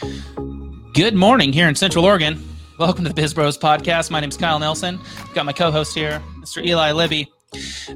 Good morning here in Central Oregon. Welcome to the Biz Bros podcast. My name is Kyle Nelson. I've got my co-host here, Mr. Eli Libby.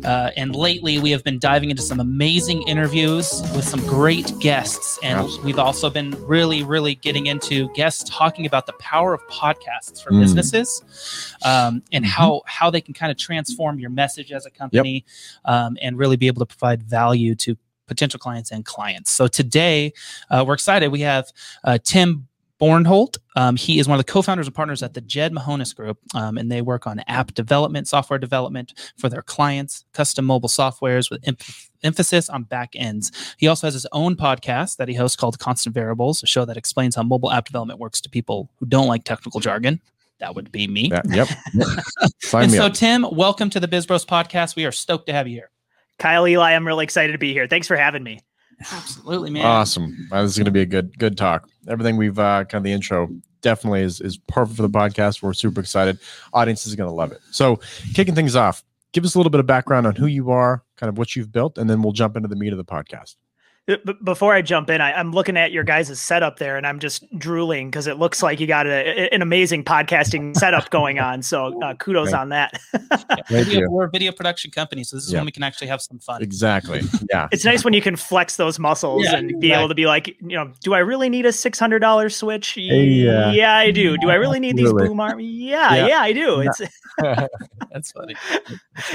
Uh, and lately, we have been diving into some amazing interviews with some great guests. And Absolutely. we've also been really, really getting into guests talking about the power of podcasts for Mm. businesses um, and Mhm. how, how they can kind of transform your message as a company um, and really be able to provide value to potential clients and clients. So today, uh, we're excited. We have uh, Tim Bornholt. Um, he is one of the co-founders and partners at the Jed Mahonis Group, um, and they work on app development, software development for their clients, custom mobile softwares with em- emphasis on back ends. He also has his own podcast that he hosts called Constant Variables, a show that explains how mobile app development works to people who don't like technical jargon. That would be me. That- yep. Sign and me so, up. Tim, welcome to the Biz Bros podcast. We are stoked to have you here. Kyle Eli, I'm really excited to be here. Thanks for having me. Absolutely, man. Awesome. Uh, this is going to be a good good talk. Everything we've uh, kind of the intro definitely is is perfect for the podcast. We're super excited. Audience is going to love it. So, kicking things off, give us a little bit of background on who you are, kind of what you've built, and then we'll jump into the meat of the podcast. B- before I jump in, I, I'm looking at your guys' setup there, and I'm just drooling because it looks like you got a, an amazing podcasting setup going on. So uh, kudos Thank- on that. Thank Video- you. we're a video production company, so this is Yeah. when we can actually have some fun. Exactly. Yeah. it's nice when you can flex those muscles Yeah, and be able to be like, you know, do I really need a six hundred dollar switch? Yeah. yeah, I do. Do I really need these Absolutely. boom arm? Yeah, Yeah. yeah, I do. Yeah. It's That's funny.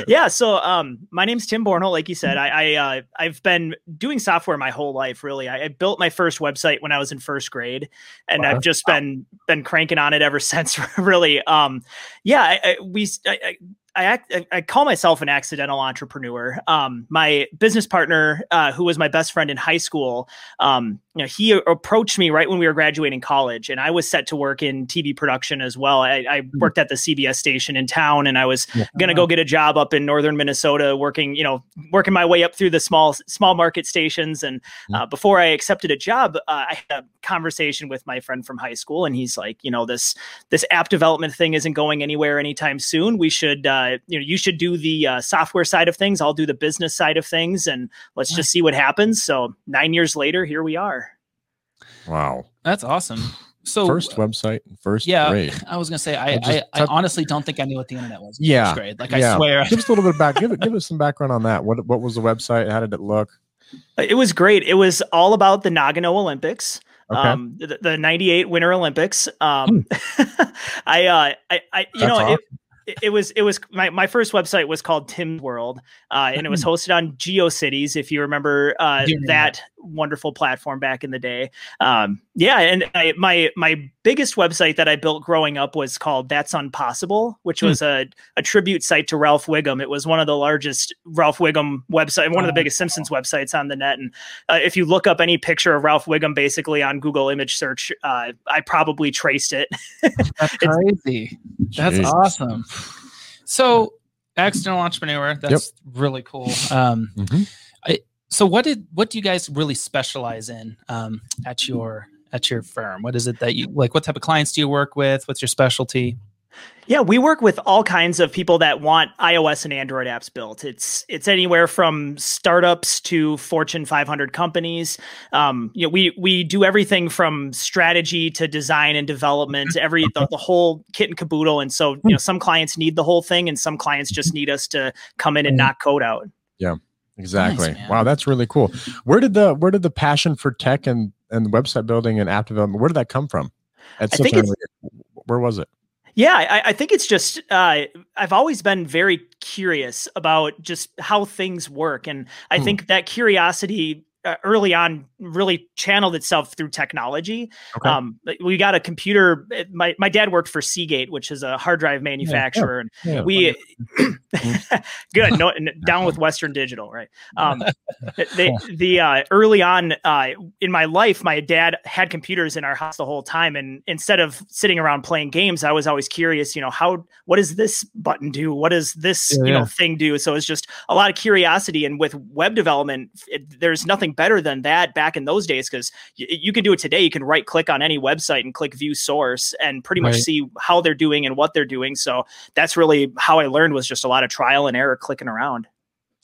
yeah so um my name's tim bornholt like you said i i uh, i've been doing software my whole life really I, I built my first website when i was in first grade and Wow. i've just been been cranking on it ever since really um yeah I, I, we I, I, I, act, I- I call myself an accidental entrepreneur. Um, my business partner, uh, who was my best friend in high school, um, you know, he approached me right when we were graduating college, and I was set to work in TV production as well. I, I worked at the CBS station in town, and I was gonna go get a job up in northern Minnesota, working, you know, working my way up through the small small market stations. And uh, before I accepted a job, uh, I had a conversation with my friend from high school, and he's like, you know, this this app development thing isn't going anywhere anytime soon. We should, uh, you know, you should do the uh, software side of things. I'll do the business side of things, and let's just see what happens. So nine years later, here we are. Wow. That's awesome. So First website, first yeah, grade. I was gonna say I, I just I, I honestly don't think I knew what the internet was. Yeah, first grade. Like yeah. I swear. Give us a little bit of back. Give it. Give us some background on that. What What was the website? How did it look? It was great. It was all about the Nagano Olympics. Okay. Um, the, the 98 Winter Olympics. Um, I, uh, I, I, you That's know, awesome. it, it, it was, it was my, my first website was called Tim's World. Uh, and it was hosted on GeoCities. If you remember, uh, Hmm. remember that wonderful platform back in the day. Um, yeah. And I, my, my biggest website that I built growing up was called That's Unpossible, which Hmm. was a, a tribute site to Ralph Wiggum. It was one of the largest Ralph Wiggum website, one of the biggest Simpsons websites on the net. And uh, if you look up any picture of Ralph Wiggum, basically on Google image search, uh, I probably traced it. That's crazy. That's Jesus. awesome. So accidental entrepreneur. That's really cool. Um, Mhm. So what did what do you guys really specialize in um, at your at your firm? What is it that you like? What type of clients do you work with? What's your specialty? Yeah, we work with all kinds of people that want iOS and Android apps built. It's it's anywhere from startups to Fortune 500 companies. Um, you know, we we do everything from strategy to design and development, every the, the whole kit and caboodle. And so, you know, some clients need the whole thing, and some clients just need us to come in and knock code out. Exactly. man. wow, that's really cool. Where did the Where did the passion for tech and and website building and app development? Where did that come from? At such early- where was it? Yeah, I, I think it's just uh, I've always been very curious about just how things work, and I Hmm. think that curiosity uh, early on really channeled itself through technology. Okay. Um, we got a computer. uh, My my dad worked for Seagate, which is a hard drive manufacturer, and Yeah. we good no down with western digital right um they, the uh early on uh in my life my dad had computers in our house the whole time and instead of sitting around playing games i was always curious you know how what does this button do what does this Yeah, you know yeah. thing do so it's just a lot of curiosity and with web development it, there's nothing better than that back in those days because y- you can do it today you can right click on any website and click view source and pretty much Right. see how they're doing and what they're doing so that's really how I learned was just a lot of trial and error clicking around.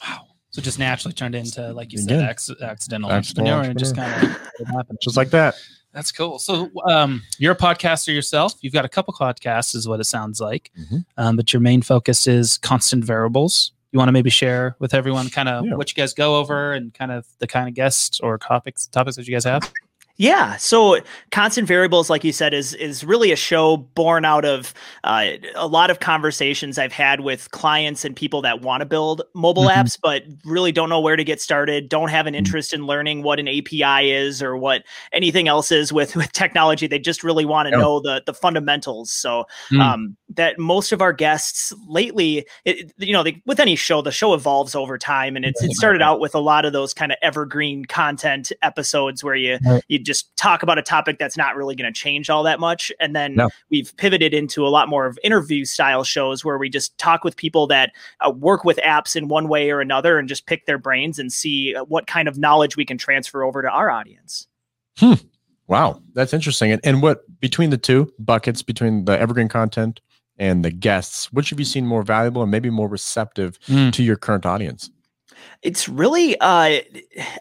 Wow. So just naturally turned into, like you said, Again. acc- accidental Accidental entrepreneur, and just kind of happened. Just like that. That's cool. So, um, you're a podcaster yourself. You've got a couple podcasts, is what it sounds like. Mhm. Um, but your main focus is constant variables. You want to maybe share with everyone kind of Yeah. what you guys go over and kind of the kind of guests or topics topics that you guys have. Yeah. So constant variables, like you said, is is really a show born out of uh, a lot of conversations I've had with clients and people that want to build mobile Mhm. apps, but really don't know where to get started, don't have an Mhm. interest in learning what an API is or what anything else is with with technology. They just really want to Yeah. know the the fundamentals. So Mm. um, that most of our guests lately, it, you know, they, with any show, the show evolves over time, and it's it started out with a lot of those kind of evergreen content episodes where you Right. you just talk about a topic that's not really going to change all that much, and then No. we've pivoted into a lot more of interview style shows where we just talk with people that uh, work with apps in one way or another, and just pick their brains and see uh, what kind of knowledge we can transfer over to our audience. Hmm. Wow, that's interesting. And, and what between the two buckets, between the evergreen content and the guests, which have you seen more valuable and maybe more receptive Mm. to your current audience? It's really uh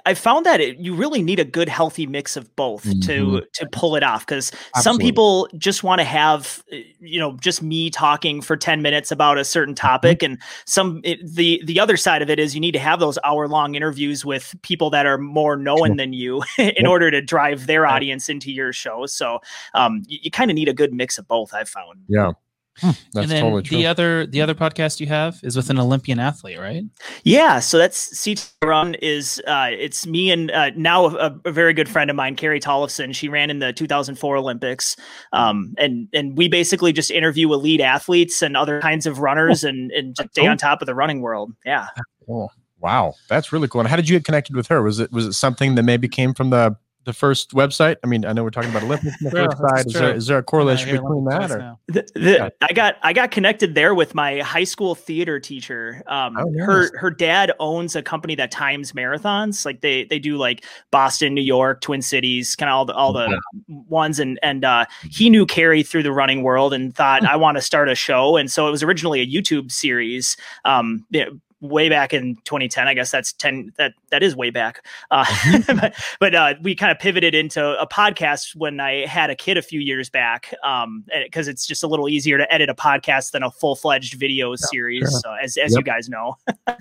i found that it, you really need a good healthy mix of both to to pull it off because some people just want to have uh, you know just me talking for 10 minutes about a certain topic and some it, the the other side of it is you need to have those hour long interviews with people that are more known Sure. than you in Yep. order to drive their audience into your show so um you, you kind of need a good mix of both i've found Yeah. Hmm, That's and then totally true. the other the other podcast you have is with an Olympian athlete, right? Yeah, so that's CT Run is uh, it's me and uh, now a, a very good friend of mine, Carrie Tollefson. She ran in the 2004 Olympics, um, and and we basically just interview elite athletes and other kinds of runners and and just stay cool. on top of the running world. Yeah. Cool. Wow, that's really cool. And how did you get connected with her? Was it was it something that maybe came from the the first website? I mean, I know we're talking about Olympics the True, first that's side. Is there, there a correlation I hear between that? Or? The, the, Yeah. I got I got connected there with my high school theater teacher. Um, Oh, nice. Her her dad owns a company that times marathons. Like they they do like Boston, New York, Twin Cities, kind of all the all the ones. And and uh, he knew Carrie through the running world and thought I want to start a show. And so it was originally a YouTube series. Um, yeah, way back in 2010 i guess that's 10 that that is way back uh, but, but uh, we kind of pivoted into a podcast when i had a kid a few years back um because it's just a little easier to edit a podcast than a full-fledged video series sure. so as, as Yep. you guys know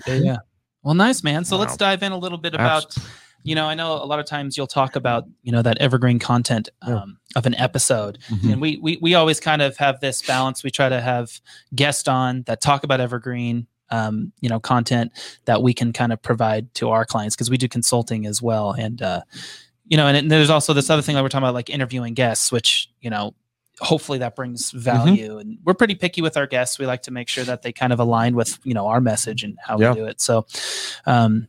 Yeah. Well, nice, man. So let's dive in a little bit about, Abs- you know, I know a lot of times you'll talk about, you know, that evergreen content Yeah. um, of an episode. Mhm. And we, we, we always kind of have this balance. We try to have guests on that talk about evergreen, um, you know, content that we can kind of provide to our clients because we do consulting as well. And, uh, you know, and, and there's also this other thing that we're talking about, like interviewing guests, which, you know, hopefully that brings value and we're pretty picky with our guests we like to make sure that they kind of align with you know our message and how Yeah. we do it so um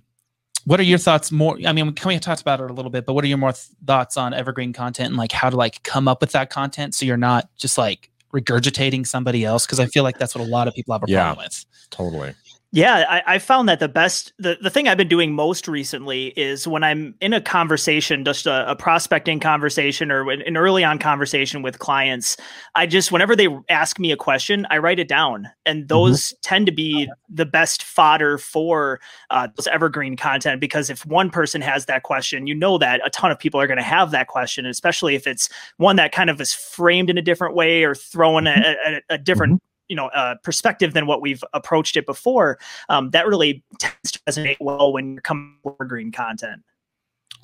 what are your thoughts more i mean can we talk about it a little bit but what are your more th- thoughts on evergreen content and like how to like come up with that content so you're not just like regurgitating somebody else because i feel like that's what a lot of people have a Yeah. problem with Totally. Yeah, I, I found that the best, the, the thing I've been doing most recently is when I'm in a conversation, just a, a prospecting conversation or an early on conversation with clients, I just, whenever they ask me a question, I write it down. And mm-hmm. those tend to be the best fodder for uh, those evergreen content because if one person has that question, you know that a ton of people are going to have that question, especially if it's one that kind of is framed in a different way or thrown mm-hmm. a, a, a different mm-hmm. You know uh, perspective than what we've approached it before um, that really tends to resonate well when you're coming for green content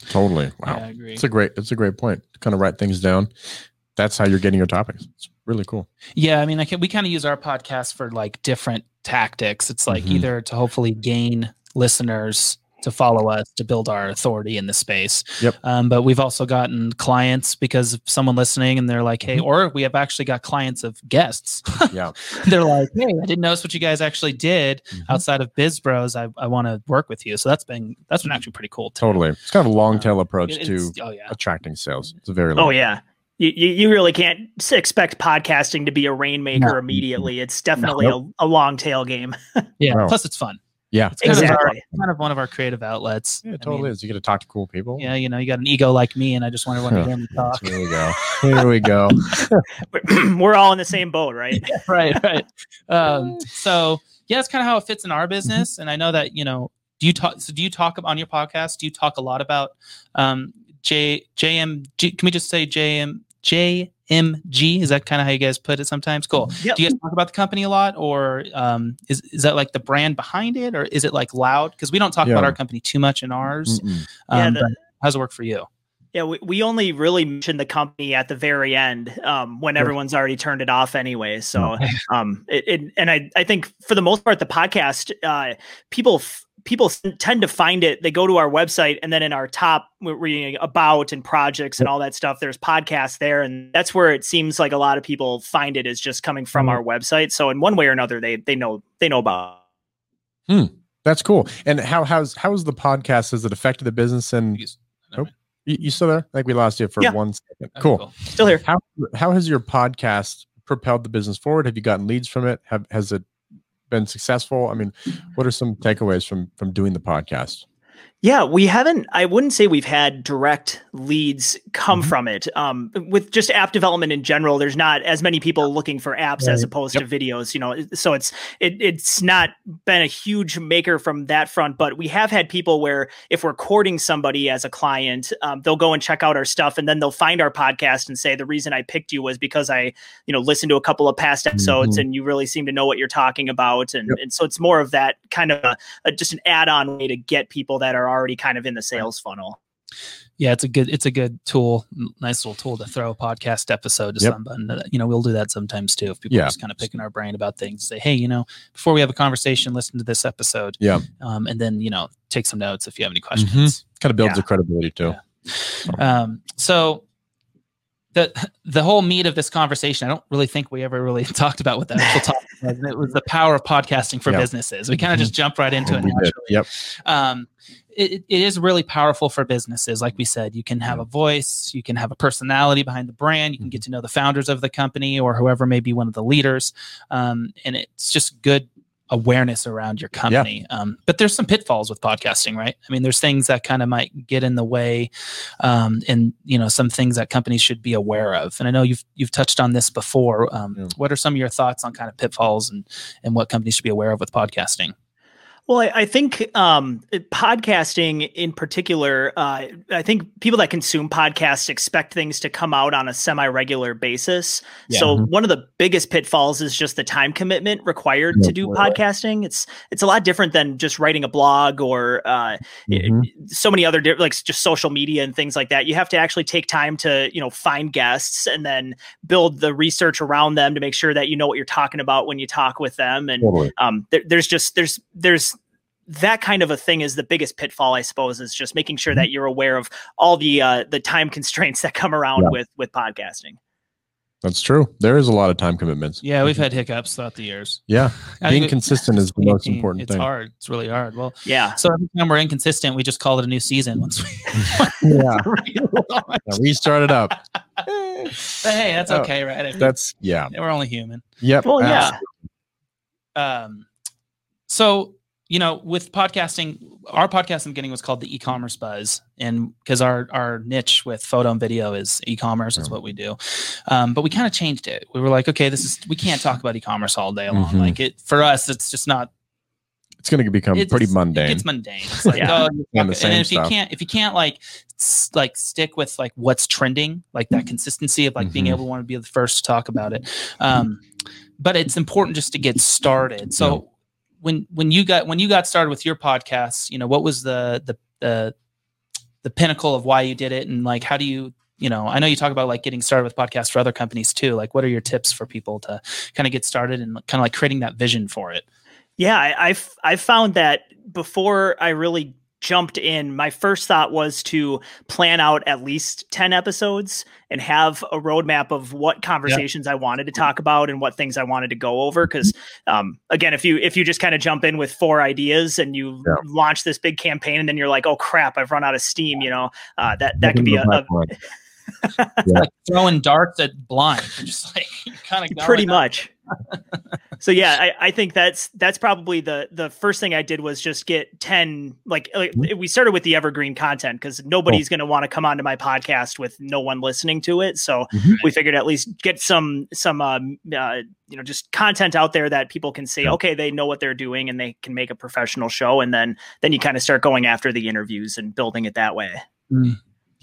Totally. Wow. yeah, i agree It's a great it's a great point. To kind of write things down. That's how you're getting your topics. It's really cool. Yeah, I mean, I can, we kind of use our podcast for like different tactics. It's like Mhm. either to hopefully gain listeners to follow us to build our authority in the space. Yep. Um, but we've also gotten clients because of someone listening and they're like, hey, Mhm. or we have actually got clients of guests. Yeah. they're like, hey, I didn't notice what you guys actually did Mhm. outside of Biz Bros. I, I want to work with you. So that's been that's been actually pretty cool. Too. Totally. It's kind of a long tail approach to oh yeah. attracting sales. It's a very long. oh yeah you, you, you really can't expect podcasting to be a rainmaker No. immediately it's definitely Nope. a, a long tail game Yeah. Wow. Plus it's fun. Yeah. It's kind, of, our- kind of one of our creative outlets. Yeah, it totally mean, is. You get to talk to cool people. Yeah, you know, you got an ego like me, and I just want everyone to hear me talk. Here we go. Here we go. we're all in the same boat right right, right. Um, so yeah, that's kind of how it fits in our business. And I know that you know, do you talk? So do you talk on your podcast? Do you talk a lot about um, J JMG. Can we just say JM JMG? Is that kind of how you guys put it sometimes? Cool. Yep. Do you guys talk about the company a lot, or um, is is that like the brand behind it, or is it like loud? Because we don't talk about our company too much in ours. Mm-mm. Yeah, Um, the- but how does it work for you? Yeah, we, we only really mention the company at the very end um, when Sure. everyone's already turned it off anyway. So, um, it, it and I I think for the most part the podcast uh, people f- people tend to find it. They go to our website and then in our top we're reading about and projects and all that stuff. There's podcasts there, and that's where it seems like a lot of people find it is just coming from our website. So in one way or another, they they know they know about. Hmm, that's cool. And how how's how's the podcast? Has it affected the business? And You- Oh, you, you still there? I think we lost you for Yeah. one second. Okay, Cool. Still here. How how has your podcast propelled the business forward? Have you gotten leads from it? Have has it been successful? I mean, what are some takeaways from from doing the podcast? Yeah, we haven't. I wouldn't say we've had direct leads come Mhm. from it. Um, with just app development in general, there's not as many people looking for apps as Right. opposed to videos. You know, so it's it, it's not been a huge maker from that front. But we have had people where if we're courting somebody as a client, um, they'll go and check out our stuff, and then they'll find our podcast and say the reason I picked you was because I you know listened to a couple of past episodes Mhm. and you really seem to know what you're talking about, and Yep. and so it's more of that kind of a, a just an add-on way to get people that are already kind of in the sales funnel. Yeah, it's a good it's a good tool, nice little tool to throw a podcast episode to Yep. somebody. Uh, You know, we'll do that sometimes too. If people Yeah. are just kind of picking our brain about things, say, hey, you know, before we have a conversation, listen to this episode. Yeah. Um, and then you know, take some notes if you have any questions. Kind of builds Yeah. the credibility too. Yeah. Um, so the the whole meat of this conversation, I don't really think we ever really talked about what the actual topic was. and It was the power of podcasting for Yeah. businesses. We kind of just jumped right into it. Naturally. Yep. um, it, it- is really powerful for businesses. Like we said, you can have a voice, you can have a personality behind the brand, you can get to know the founders of the company or whoever may be one of the leaders, um, and it's just good awareness around your company. Um, but there's some pitfalls with podcasting, right? I mean, there's things that kind of might get in the way, um, and you know, some things that companies should be aware of. And I know you've you've touched on this before. Um, Yeah. What are some of your thoughts on kind of pitfalls and and what companies should be aware of with podcasting? Well, I, I think um, podcasting in particular, uh, I think people that consume podcasts expect things to come out on a semi regular basis. Yeah. So Mhm. one of the biggest pitfalls is just the time commitment required Yeah, to do right. podcasting. It's it's a lot different than just writing a blog or uh, Mhm. so many other like just social media and things like that. You have to actually take time to you know find guests and then build the research around them to make sure that you know what you're talking about when you talk with them and Totally. um, there, there's just there's there's that kind of a thing is the biggest pitfall i suppose is just making sure that you're aware of all the uh the time constraints that come around Yeah. with with podcasting That's true. There is a lot of time commitments. Yeah, we've had hiccups throughout the years. Yeah. Being think it- consistent is the most important it's thing. hard. It's really hard. Well, yeah so every time we're inconsistent, we just call it a new season. Once we, Yeah. Now restart it up. but hey, that's Oh, okay, right? I mean, That's yeah. we're only human. Yep. well yeah. Um, so you know, with podcasting, our podcast in the beginning was called the e-commerce buzz, and because our our niche with photo and video is e-commerce, is what we do. Um, but we kind of changed it. We were like, okay, this is we can't talk about e-commerce all day long. Mhm. Like it for us, it's just not It's going to become it's- pretty mundane. gets mundane. It's like, Yeah. oh, And the same and if you stuff. can't, if you can't like, s- like stick with like what's trending, like that consistency of like being Mhm. able to want to be the first to talk about it. Um, but it's important just to get started. So when when you got when you got started with your podcast, you know, what was the the the the pinnacle of why you did it, and like how do you you know, I know you talk about like getting started with podcasts for other companies too. Like, what are your tips for people to kind of get started and kind of like creating that vision for it? yeah I, i've i've found that before i really jumped in my first thought was to plan out at least 10 episodes and have a roadmap of what conversations i wanted to talk about and what things i wanted to go over because um, again if you if you just kind of jump in with four ideas and you Yeah. launch this big campaign and then you're like oh crap i've run out of steam you know uh, that that could be a, a like throwing darts at blind. You're just like kind of pretty much so yeah I, I think that's that's probably the the first thing i did was just get 10 like, like Mhm. we started with the evergreen content because nobody's going to want to come onto my podcast with no one listening to it so Mhm. we figured at least get some some um, uh, you know just content out there that people can say Yeah. okay they know what they're doing and they can make a professional show and then then you kind of start going after the interviews and building it that way Yeah,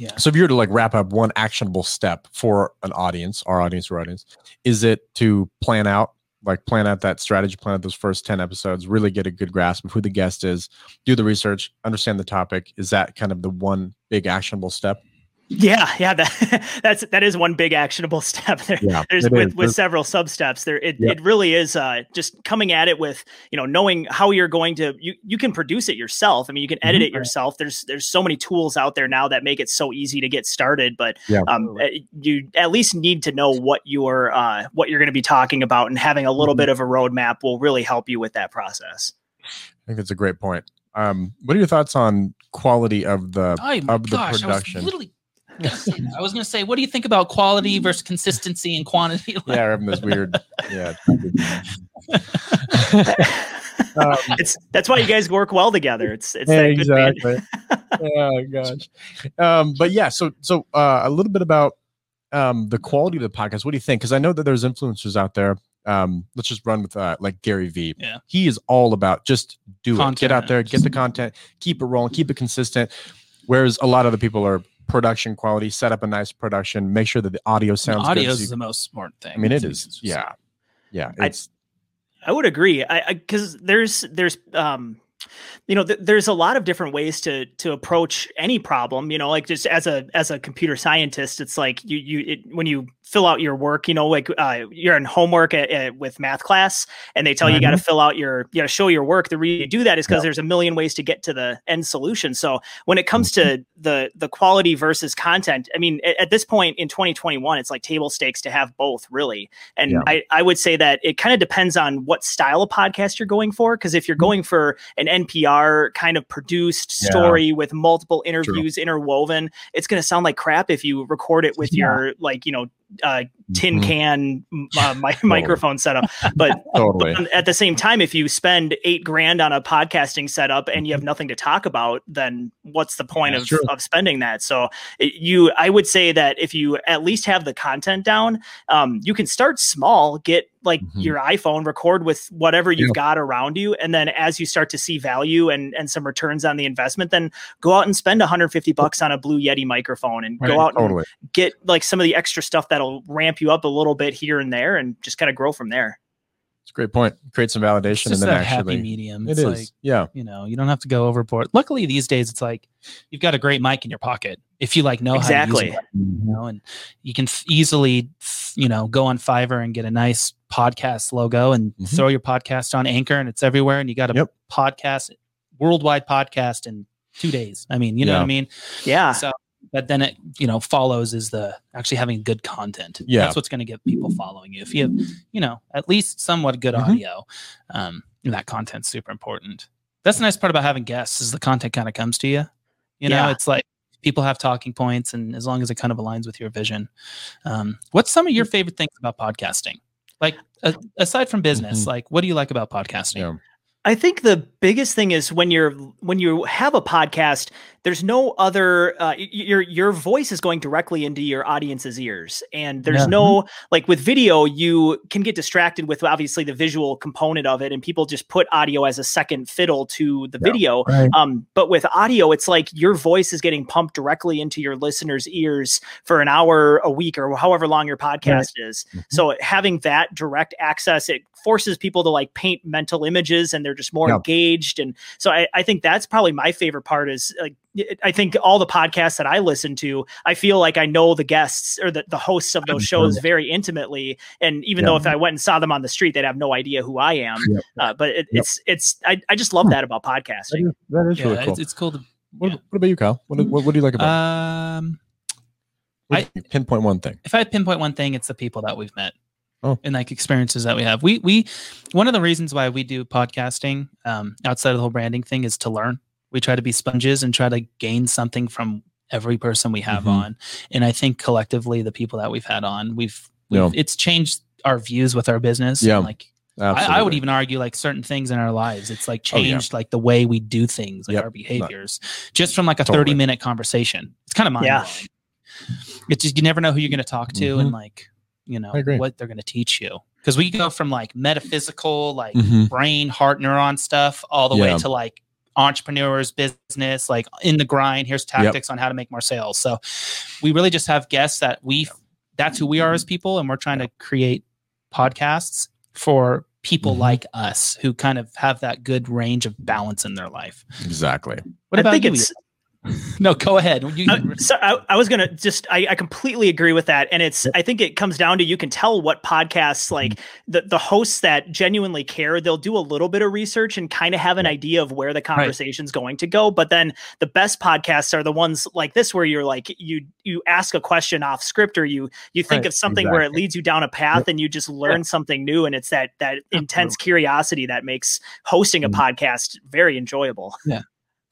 Yeah. So if you were to like wrap up one actionable step for an audience, our audience or audience, is it to plan out, like plan out that strategy, plan out those first 10 episodes, really get a good grasp of who the guest is, do the research, understand the topic. Is that kind of the one big actionable step? Yeah, yeah, that that's that is one big actionable step. There, Yeah, there's with, is. with There's- several sub steps. There, it, Yep. it really is uh, just coming at it with you know knowing how you're going to you you can produce it yourself. I mean, you can edit Mhm. it yourself. There's there's so many tools out there now that make it so easy to get started. But Yeah. um, uh, you at least need to know what you're uh, what you're going to be talking about, and having a little Mhm. bit of a roadmap will really help you with that process. I think that's a great point. Um, what are your thoughts on quality of the Oh of the gosh, production? I was literally gonna say that. I was going to say, what do you think about quality versus consistency and quantity? yeah, we're having this weird, yeah. Um, it's that's why you guys work well together. It's it's Yeah, that good man- exactly. oh gosh. Um, but yeah, so so uh, a little bit about um, the quality of the podcast. What do you think? Because I know that there's influencers out there. Um, let's just run with uh, like Gary Vee. Yeah. he is all about just do it, get out there, get the content, keep it rolling, keep it consistent. Whereas a lot of the people are production quality, set up a nice production, make sure that the audio sounds Audio good. is so the most important thing. I mean, It's- is. Yeah, yeah. I- It's I would agree. I because there's there's um you know th- there's a lot of different ways to to approach any problem you know like just as a as a computer scientist it's like you you it, when you fill out your work you know like uh, you're in homework at, at, with math class and they tell you you got to mm-hmm. fill out your you got to show your work the reason you do that is because there's a million ways to get to the end solution so when it comes mm-hmm. to the the quality versus content i mean at, at this point in 2021 it's like table stakes to have both really and Yeah. I, I would say that it kind of depends on what style of podcast you're going for. Because if you're mm-hmm. going for an NPR kind of produced Yeah. story with multiple interviews interwoven, it's going to sound like crap if you record it with Yeah. your like you know uh, tin Mhm. can uh, mi- microphone setup. But totally. but at the same time, if you spend eight grand on a podcasting setup and you have nothing to talk about, then what's the point That's of, true. of spending that? So it- you, I would say that if you at least have the content down, um, you can start small, get like Mhm. your iPhone, record with whatever you've Yeah. got around you, and then as you start to see value and and some returns on the investment, then go out and spend 150 bucks on a Blue Yeti microphone and Right, go out and get like some of the extra stuff that'll ramp you up a little bit here and there, and just kind of grow from there. It's a great point. Create some It's validation and just then that happy medium. It It's like yeah. you know you don't have to go overboard luckily these days it's like you've got a great mic in your pocket if you like know Exactly. how to use it, you know and you can easily you know go on fiverr and get a nice podcast logo and Mhm. throw your podcast on anchor and it's everywhere and you got a Yep. podcast worldwide podcast in two days i mean you know what i mean Yeah. so but then it you know follows is the actually having good content Yeah. that's what's going to get people following you if you have you know at least somewhat good Mhm. audio um that content's super important that's the nice part about having guests is the content kind of comes to you you know Yeah. it's like people have talking points and as long as it kind of aligns with your vision um what's some of your favorite things about podcasting like a aside from business Mhm. like what do you like about podcasting Yeah. I think the biggest thing is when you're when you have a podcast, there's no other uh, your your voice is going directly into your audience's ears, and there's Yeah. no like with video you can get distracted with obviously the visual component of it, and people just put audio as a second fiddle to the Yeah. video. Right. Um, but with audio, it's like your voice is getting pumped directly into your listeners' ears for an hour a week or however long your podcast is. Mhm. So having that direct access, it forces people to like paint mental images and they're just more Yeah. engaged. And so I, I think that's probably my favorite part is like, I think all the podcasts that I listen to, I feel like I know the guests or the, the hosts of those shows very intimately. And even Yeah. though if I went and saw them on the street, they'd have no idea who I am. Yep. Uh, but it, Yep. it's, it's, I, I just love that about That podcasting. is, that is yeah really cool. it's, it's cool to what, yeah. what about you, Kyle? What, do- what, what do you like about um it? What- pinpoint one thing? if I pinpoint one thing, it's the people that we've met. Oh. And like experiences that we have. We we one of the reasons why we do podcasting um, outside of the whole branding thing is to learn. We try to be sponges and try to gain something from every person we have Mhm. on. And I think collectively, the people that we've had on, we've, we've Yeah. it's changed our views with our business. and, Yeah. like I, I would even argue like certain things in our lives. It's like Oh, yeah. changed like the way we do things, like Yep. our behaviors, just from like a Totally. 30 minute conversation. It's kind of mind. Yeah. It's just, you never know who you're going to talk to and Mhm. like, you know, what they're going to teach you. Cause we go from like metaphysical, like Mhm. brain, heart, neuron stuff all the Yeah. way to like entrepreneurs business like in the grind here's tactics on how to make more sales so we really just have guests that we that's who we are as people and we're trying to create podcasts for people Mhm. like us who kind of have that good range of balance in their life Exactly. what I about think you it's no go ahead. You, Uh, so I, I was gonna just I, I completely agree with that. And it's i think it comes down to you can tell what podcasts like the, the hosts that genuinely care they'll do a little bit of research and kind of have an idea of where the conversation's going to go. But then the best podcasts are the ones like this where you're like you you ask a question off script or you you think Right, of something where it leads you down a path and you just learn something new and it's that that intense curiosity that makes hosting a Mhm. podcast very enjoyable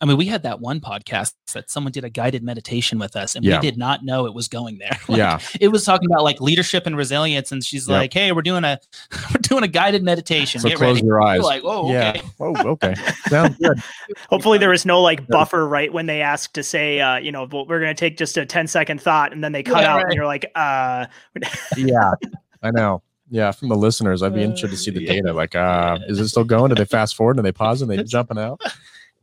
I mean, we had that one podcast that someone did a guided meditation with us, and Yeah. we did not know it was going there. Like, yeah. it was talking about like leadership and resilience, and she's Yep. like, "Hey, we're doing a we're doing a guided meditation. So Get close ready." your eyes. We're like, "Oh, Yeah. okay." Oh, okay. Sounds good. Hopefully there was no like buffer right when they asked to say, uh, you know, we're going to take just a 10 second thought and then they cut Yeah, out right. and you're like, uh, Yeah. I know. Yeah. From the listeners, I'd be interested to see the data. Like, uh, is it still going? Do they fast forward and they pause and they jumping out?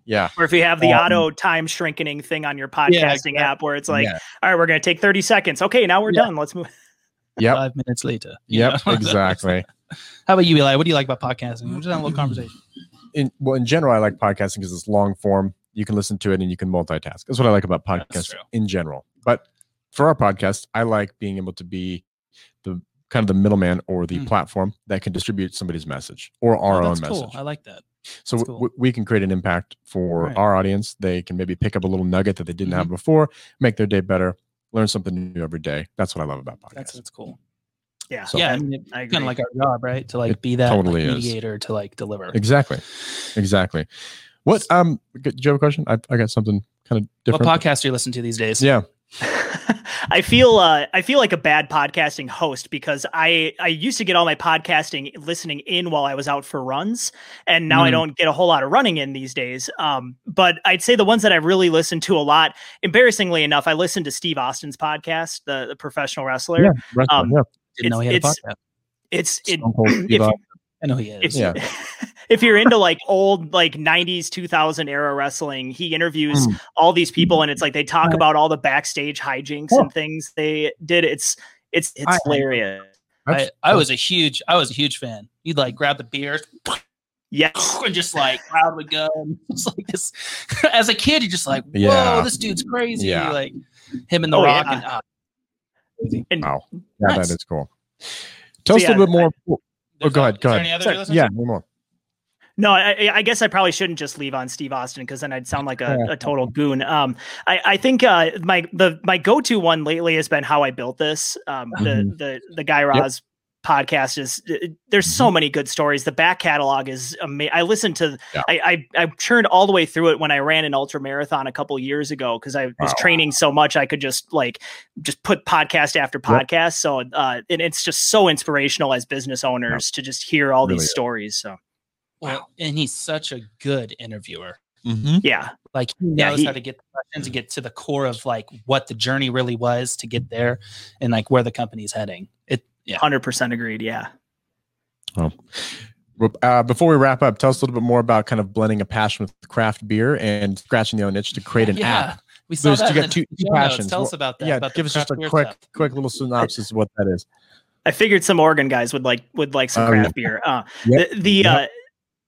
Yeah. or if you have the Um, auto time shrinking thing on your podcasting exactly. app where it's like, yeah. all right, we're going to take 30 seconds. Okay, now we're Yeah. done. Let's move. Yep. Five minutes later. Yep. know? Exactly. How about you, Eli? What do you like about podcasting? We're just having a little conversation. in well in general i like podcasting because it's long form you can listen to it and you can multitask that's what i like about That's podcasts in general but for our podcast i like being able to be the kind of the middleman or the Mm. platform that can distribute somebody's message or our Oh, own that's cool. message I like that. So that's w- we can create an impact for Right. our audience they can maybe pick up a little nugget that they didn't Mm-hmm. have before make their day better learn something new every day that's what i love about podcasts That's that's cool. Yeah. So- yeah, I mean, I kind of like our job, right? To like It be that like, totally is. mediator to like deliver. exactly exactly what um do you have a question i, I got something kind of different. What podcast do you listen to these days? yeah I feel uh, I feel like a bad podcasting host because I I used to get all my podcasting listening in while I was out for runs, and now I Mm. don't get a whole lot of running in these days. Um, but I'd say the ones that I really listen to a lot, embarrassingly enough, I listen to Steve Austin's podcast, the, the professional wrestler. yeah, wrestling, Um, yeah. Didn't know he had a It's- podcast. It's it, Stone Cold Steve if- Austin. I know he is. if, Yeah. if you're into like old like 90s 2000 era wrestling he interviews Mm. all these people and it's like they talk Right. about all the backstage hijinks Cool. and things they did it's it's it's I- hilarious I, I was a huge I was a huge fan. He'd like grab the beer Yeah, and just like crowd would go. It's like this as a kid, you're just like, whoa, Yeah. this dude's crazy. Yeah. Like him and the Oh, rock yeah. and ah, and Wow. Yeah, Nice. that is cool. Tell us yeah, a little bit more. Oh, there's go a- ahead. Go ahead. any others Sorry, yeah, to? one more. no I, I guess i probably shouldn't just leave on steve austin because then i'd sound like a, a total goon um i, I think uh my the my go-to one lately has been how i built this um the Mhm. the the guy Raz podcast is there's so many good stories the back catalog is amazing i listened to Yeah. I, I i churned all the way through it when i ran an ultra marathon a couple years ago because i was Wow. training so much i could just like just put podcast after podcast so uh and it's just so inspirational as business owners to just hear all Really these is. stories so well, and he's such a good interviewer. Mm-hmm. yeah Like he Yeah, knows he- how to get the questions to get to the core of like what the journey really was to get there and like where the company's heading. It yeah. 100% agreed yeah Uh, before we wrap up, tell us a little bit more about kind of blending a passion with craft beer and scratching the own niche to create an yeah. app. We saw There's- that you in got two- two passions. Tell us about that. yeah, about the give us just a quick, stuff. quick little synopsis of what that is. I figured some Oregon guys would like would like some Oh, yeah. craft beer. Uh, Yep. The, the Yep. uh,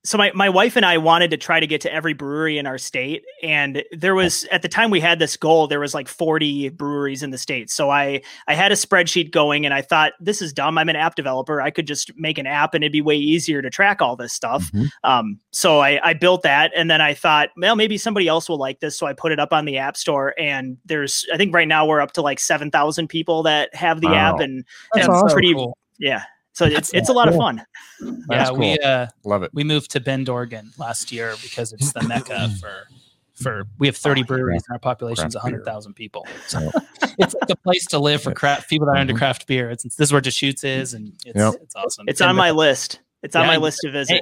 so my my wife and I wanted to try to get to every brewery in our state, and there was at the time we had this goal, there was like forty breweries in the state. So I I had a spreadsheet going, and I thought this is dumb. I'm an app developer. I could just make an app, and it'd be way easier to track all this stuff. Mhm. Um, so I, I built that, and then I thought, well, maybe somebody else will like this. So I put it up on the App Store, and there's, I think right now we're up to like seven thousand people that have the Wow. app, and That's and awesome. pretty, cool. yeah. So it's That's it's a lot of cool. fun. Yeah, That's we uh Love it. we moved to Bend, Oregon last year because it's the mecca for for we have 30 Oh, breweries and our population is Craft 100,000 people. So it's like a place to live for craft people that are into Mhm. craft beer. It's this is where Deschutes is and it's Yep. it's awesome. It's And on my list. It's on Yeah, my list to visit.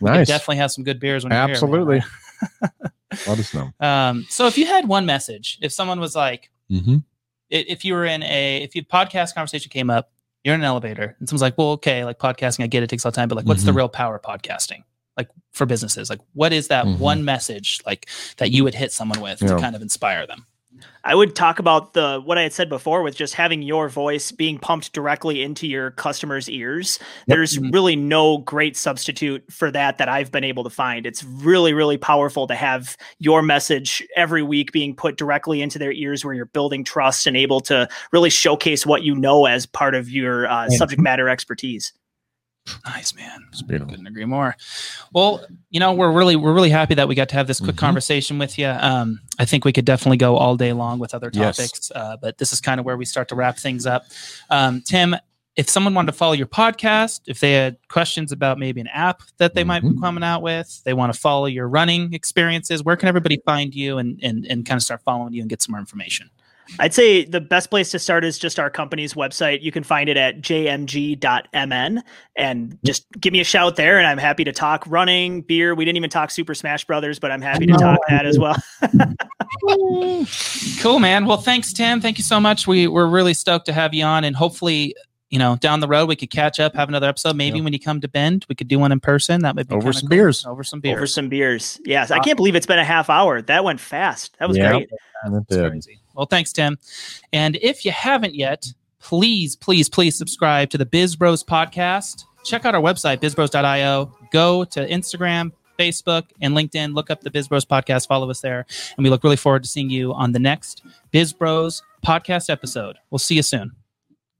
we Nice. definitely have some good beers when you're here. Absolutely. Let us know. Um, so if you had one message, if someone was like, Mm-hmm. if you were in a, if your podcast conversation came up, you're in an elevator, and someone's like, well, okay, like podcasting, I get it takes a lot of time, but like, what's the Mhm. real power of podcasting? like for businesses? Like, what is that Mhm. one message like that you would hit someone with Yeah. to kind of inspire them? I would talk about the what I had said before with just having your voice being pumped directly into your customers' ears. There's Mhm. really no great substitute for that that I've been able to find. It's really really powerful to have your message every week being put directly into their ears where you're building trust and able to really showcase what you know as part of your uh, subject matter expertise. Nice, man. It's beautiful. Couldn't agree more. Well, you know, we're really we're really happy that we got to have this quick Mhm. conversation with you. Um, I think we could definitely go all day long with other Yes. topics, uh, but this is kind of where we start to wrap things up. Um, Tim, if someone wanted to follow your podcast, if they had questions about maybe an app that they might be Mhm. coming out with, they want to follow your running experiences, where can everybody find you and and and kind of start following you and get some more information? I'd say the best place to start is just our company's website. You can find it at jmg.mn and just give me a shout there and I'm happy to talk running, beer. We didn't even talk Super Smash Brothers, but I'm happy to talk that as well. Cool, man. Well, thanks, Tim. Thank you so much. We we're really stoked to have you on, and hopefully, you know, down the road we could catch up, have another episode. Maybe Yeah. when you come to Bend, we could do one in person. That would be Over some cool. beers. Over some beers. Over some beers. Yes. I uh, can't believe it's been a half hour. That went fast. That was Yeah. great. And it crazy. Well, thanks, Tim. And if you haven't yet, please, please, please subscribe to the Biz Bros podcast. Check out our website, bizbros.io. Go to Instagram, Facebook, and LinkedIn. Look up the Biz Bros podcast. Follow us there. And we look really forward to seeing you on the next Biz Bros podcast episode. We'll see you soon.